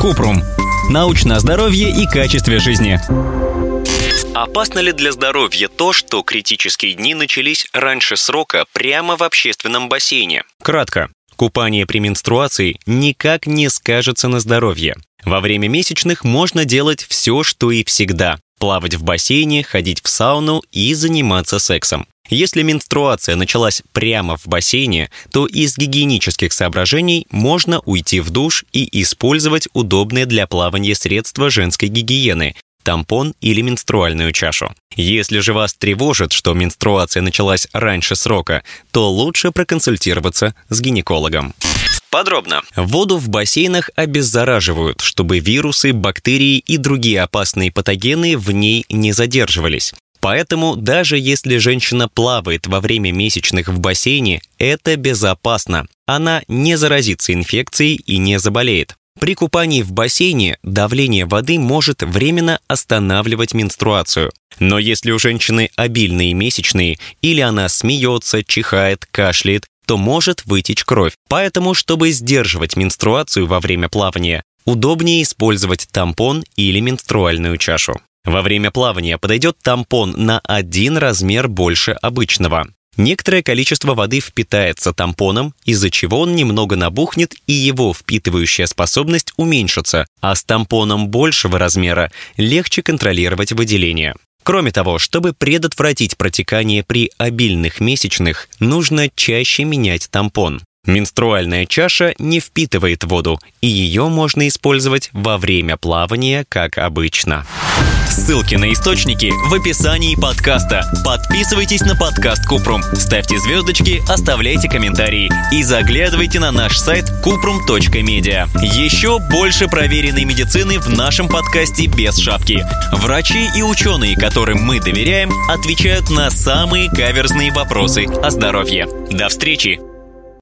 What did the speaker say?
Купрум. Научное здоровье и качестве жизни. Опасно ли для здоровья то, что критические дни начались раньше срока прямо в общественном бассейне? Кратко. Купание при менструации никак не скажется на здоровье. Во время месячных можно делать все, что и всегда. Плавать в бассейне, ходить в сауну и заниматься сексом. Если менструация началась прямо в бассейне, то из гигиенических соображений можно уйти в душ и использовать удобные для плавания средства женской гигиены тампон или менструальную чашу. Если же вас тревожит, что менструация началась раньше срока, то лучше проконсультироваться с гинекологом. Подробно. Воду в бассейнах обеззараживают, чтобы вирусы, бактерии и другие опасные патогены в ней не задерживались. Поэтому даже если женщина плавает во время месячных в бассейне, это безопасно. Она не заразится инфекцией и не заболеет. При купании в бассейне давление воды может временно останавливать менструацию. Но если у женщины обильные месячные, или она смеется, чихает, кашляет, то может вытечь кровь. Поэтому, чтобы сдерживать менструацию во время плавания, удобнее использовать тампон или менструальную чашу. Во время плавания подойдет тампон на один размер больше обычного. Некоторое количество воды впитается тампоном, из-за чего он немного набухнет и его впитывающая способность уменьшится, а с тампоном большего размера легче контролировать выделение. Кроме того, чтобы предотвратить протекание при обильных месячных, нужно чаще менять тампон. Менструальная чаша не впитывает воду, и ее можно использовать во время плавания, как обычно. Ссылки на источники в описании подкаста. Подписывайтесь на подкаст Купрум, ставьте звездочки, оставляйте комментарии и заглядывайте на наш сайт kuprum.media. Еще больше проверенной медицины в нашем подкасте без шапки. Врачи и ученые, которым мы доверяем, отвечают на самые каверзные вопросы о здоровье. До встречи!